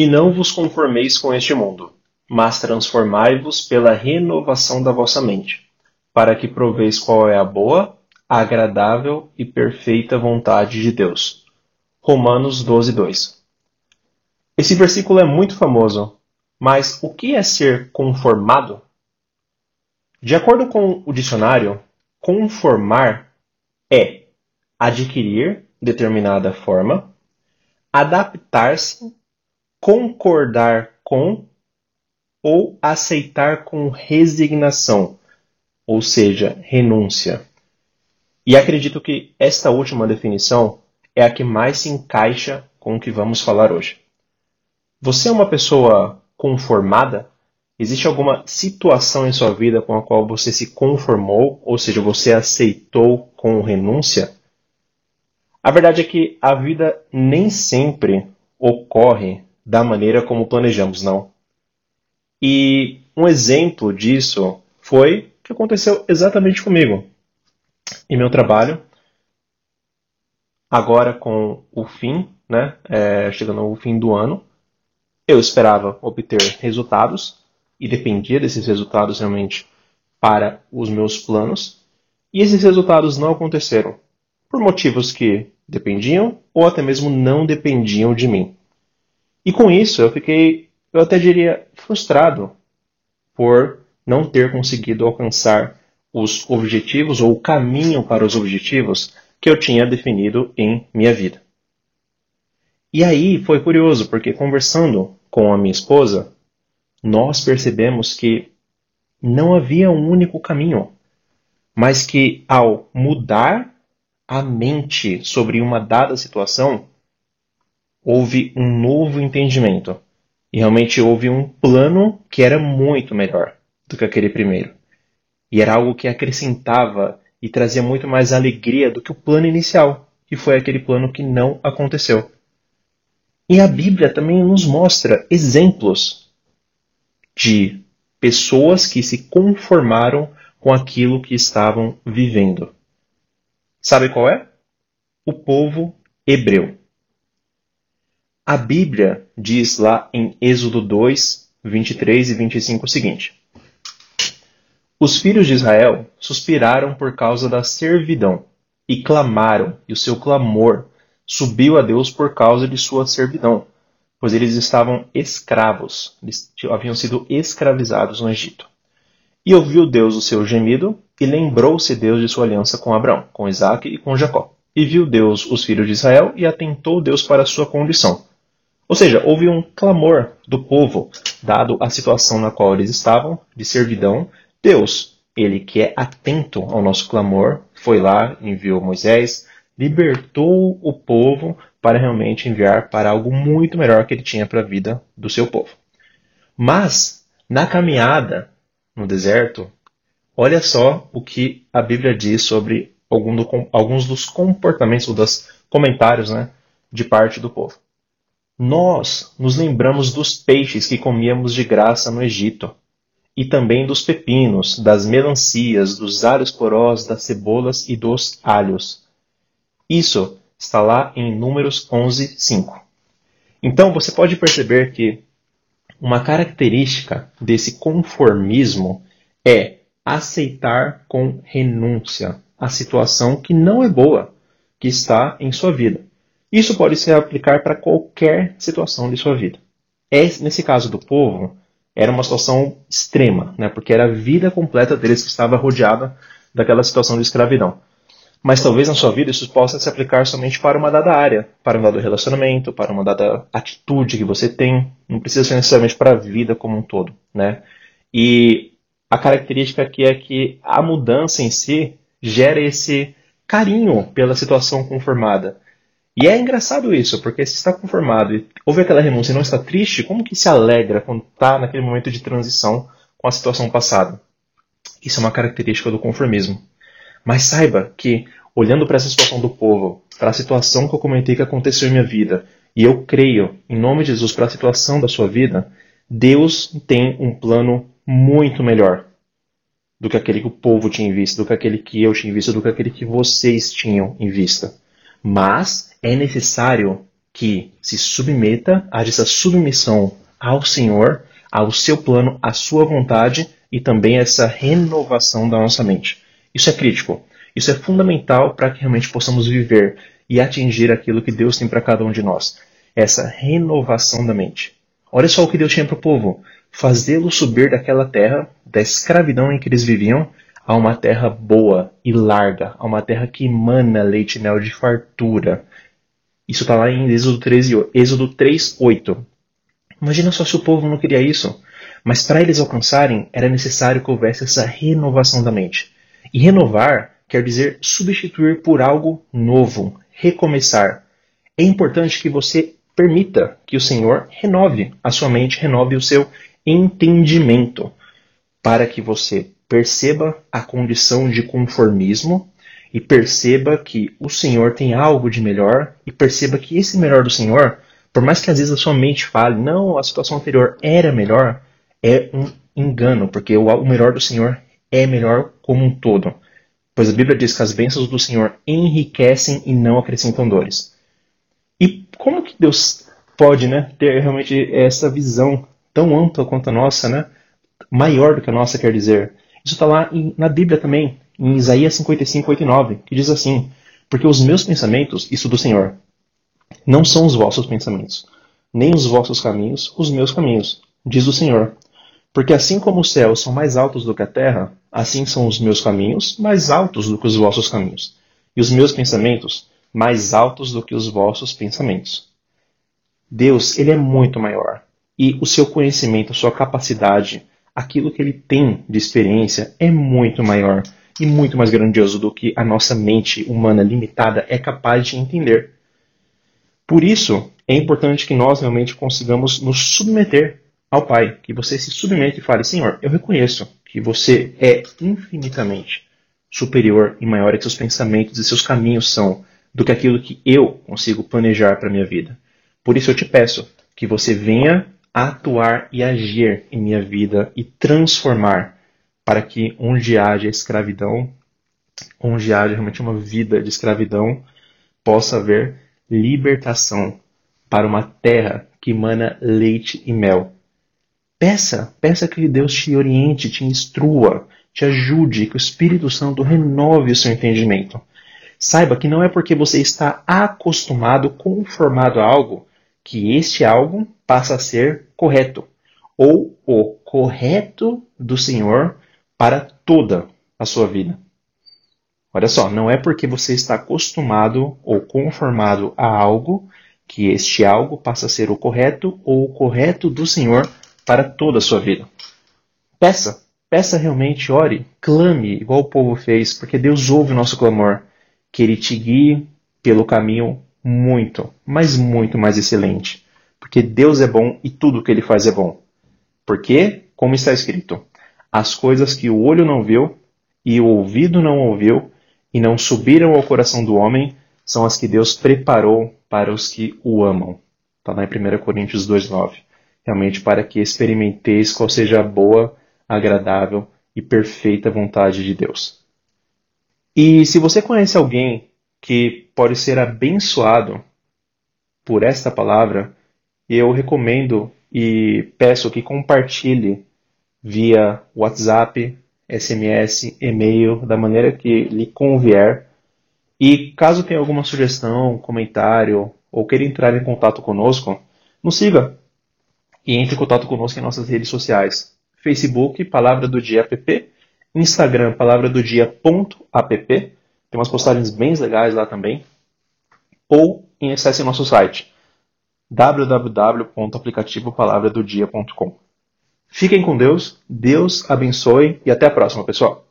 E não vos conformeis com este mundo, mas transformai-vos pela renovação da vossa mente, para que proveis qual é a boa, agradável e perfeita vontade de Deus. Romanos 12, 2. Esse versículo é muito famoso, mas o que é ser conformado? De acordo com o dicionário, conformar é adquirir determinada forma, adaptar-se, concordar com ou aceitar com resignação, ou seja, renúncia. E acredito que esta última definição é a que mais se encaixa com o que vamos falar hoje. Você é uma pessoa conformada? Existe alguma situação em sua vida com a qual você se conformou, ou seja, você aceitou com renúncia? A verdade é que a vida nem sempre ocorre da maneira como planejamos, não. E um exemplo disso foi o que aconteceu exatamente comigo. Em meu trabalho, agora com o fim, né, é, chegando ao fim do ano, eu esperava obter resultados e dependia desses resultados realmente para os meus planos, e esses resultados não aconteceram por motivos que dependiam ou até mesmo não dependiam de mim. E com isso eu fiquei, eu até diria, frustrado por não ter conseguido alcançar os objetivos ou o caminho para os objetivos que eu tinha definido em minha vida. E aí foi curioso, porque conversando com a minha esposa, nós percebemos que não havia um único caminho, mas que ao mudar a mente sobre uma dada situação, houve um novo entendimento. E realmente houve um plano que era muito melhor do que aquele primeiro. E era algo que acrescentava e trazia muito mais alegria do que o plano inicial, que foi aquele plano que não aconteceu. E a Bíblia também nos mostra exemplos de pessoas que se conformaram com aquilo que estavam vivendo. Sabe qual é? O povo hebreu. A Bíblia diz lá em Êxodo 2, 23 e 25 o seguinte: Os filhos de Israel suspiraram por causa da servidão e clamaram, e o seu clamor subiu a Deus por causa de sua servidão, pois eles estavam escravos, eles haviam sido escravizados no Egito. E ouviu Deus o seu gemido, e lembrou-se Deus de sua aliança com Abraão, com Isaque e com Jacó. E viu Deus os filhos de Israel, e atentou Deus para a sua condição. Ou seja, houve um clamor do povo, dado a situação na qual eles estavam, de servidão. Deus, ele que é atento ao nosso clamor, foi lá, enviou Moisés, libertou o povo para realmente enviar para algo muito melhor que ele tinha para a vida do seu povo. Mas, na caminhada no deserto, olha só o que a Bíblia diz sobre alguns dos comportamentos ou dos comentários né, de parte do povo. Nós nos lembramos dos peixes que comíamos de graça no Egito, e também dos pepinos, das melancias, dos alhos porós, das cebolas e dos alhos. Isso está lá em Números 11, 5. Então você pode perceber que uma característica desse conformismo é aceitar com renúncia a situação que não é boa que está em sua vida. Isso pode se aplicar para qualquer situação de sua vida. É, nesse caso do povo, era uma situação extrema, né, porque era a vida completa deles que estava rodeada daquela situação de escravidão. Mas talvez na sua vida isso possa se aplicar somente para uma dada área, para um dado relacionamento, para uma dada atitude que você tem. Não precisa ser necessariamente para a vida como um todo, né? E a característica aqui é que a mudança em si gera esse carinho pela situação conformada. E é engraçado isso, porque se está conformado e houve aquela renúncia e não está triste, como que se alegra quando está naquele momento de transição com a situação passada? Isso é uma característica do conformismo. Mas saiba que, olhando para essa situação do povo, para a situação que eu comentei que aconteceu em minha vida, e eu creio, em nome de Jesus, para a situação da sua vida, Deus tem um plano muito melhor do que aquele que o povo tinha em vista, do que aquele que eu tinha em vista, do que aquele que vocês tinham em vista. Mas é necessário que se submeta, haja essa submissão ao Senhor, ao seu plano, à sua vontade e também essa renovação da nossa mente. Isso é crítico. Isso é fundamental para que realmente possamos viver e atingir aquilo que Deus tem para cada um de nós. Essa renovação da mente. Olha só o que Deus tinha para o povo: fazê-lo subir daquela terra, da escravidão em que eles viviam, a uma terra boa e larga, a uma terra que emana leite e mel de fartura. Isso está lá em Êxodo 13, Êxodo 3, 8. Imagina só se o povo não queria isso. Mas para eles alcançarem, era necessário que houvesse essa renovação da mente. E renovar quer dizer substituir por algo novo, recomeçar. É importante que você permita que o Senhor renove a sua mente, renove o seu entendimento, para que você perceba a condição de conformismo e perceba que o Senhor tem algo de melhor e perceba que esse melhor do Senhor, por mais que às vezes a sua mente fale, não, a situação anterior era melhor, é um engano, porque o melhor do Senhor é melhor como um todo. Pois a Bíblia diz que as bênçãos do Senhor enriquecem e não acrescentam dores. E como que Deus pode né, ter realmente essa visão tão ampla quanto a nossa, né? maior do que a nossa, quer dizer? Isso está lá em, na Bíblia também, em Isaías 55, 8 e 9, que diz assim: Porque os meus pensamentos, isso do Senhor, não são os vossos pensamentos, nem os vossos caminhos, os meus caminhos, diz o Senhor. Porque assim como os céus são mais altos do que a terra, assim são os meus caminhos mais altos do que os vossos caminhos, e os meus pensamentos mais altos do que os vossos pensamentos. Deus, ele é muito maior, e o seu conhecimento, a sua capacidade, aquilo que ele tem de experiência é muito maior e muito mais grandioso do que a nossa mente humana limitada é capaz de entender. Por isso, é importante que nós realmente consigamos nos submeter ao Pai, que você se submeta e fale: Senhor, eu reconheço que você é infinitamente superior e maior que seus pensamentos e seus caminhos são do que aquilo que eu consigo planejar para minha vida. Por isso eu te peço que você venha atuar e agir em minha vida e transformar para que onde haja escravidão, onde haja realmente uma vida de escravidão, possa haver libertação para uma terra que emana leite e mel Peça, peça que Deus te oriente, te instrua, te ajude, que o Espírito Santo renove o seu entendimento. Saiba que não é porque você está acostumado, conformado a algo, que este algo passa a ser correto, ou o correto do Senhor para toda a sua vida. Olha só, não é porque você está acostumado ou conformado a algo que este algo passa a ser o correto ou o correto do Senhor para toda a sua vida. Peça, peça realmente, ore, clame, igual o povo fez, porque Deus ouve o nosso clamor, que Ele te guie pelo caminho muito, mas muito mais excelente. Porque Deus é bom e tudo que Ele faz é bom. Porque, como está escrito, as coisas que o olho não viu e o ouvido não ouviu e não subiram ao coração do homem são as que Deus preparou para os que o amam. Está lá em 1 Coríntios 2,9 realmente para que experimenteis qual seja a boa, agradável e perfeita vontade de Deus. E se você conhece alguém que pode ser abençoado por esta palavra, eu recomendo e peço que compartilhe via WhatsApp, SMS, e-mail, da maneira que lhe convier. E caso tenha alguma sugestão, comentário ou queira entrar em contato conosco, nos siga e entre em contato conosco em nossas redes sociais. Facebook, Palavra do Dia app, Instagram, Palavra do Dia.app, tem umas postagens bem legais lá também, ou acesse nosso site www.aplicativopalavradodia.com. Fiquem com Deus, Deus abençoe e até a próxima, pessoal!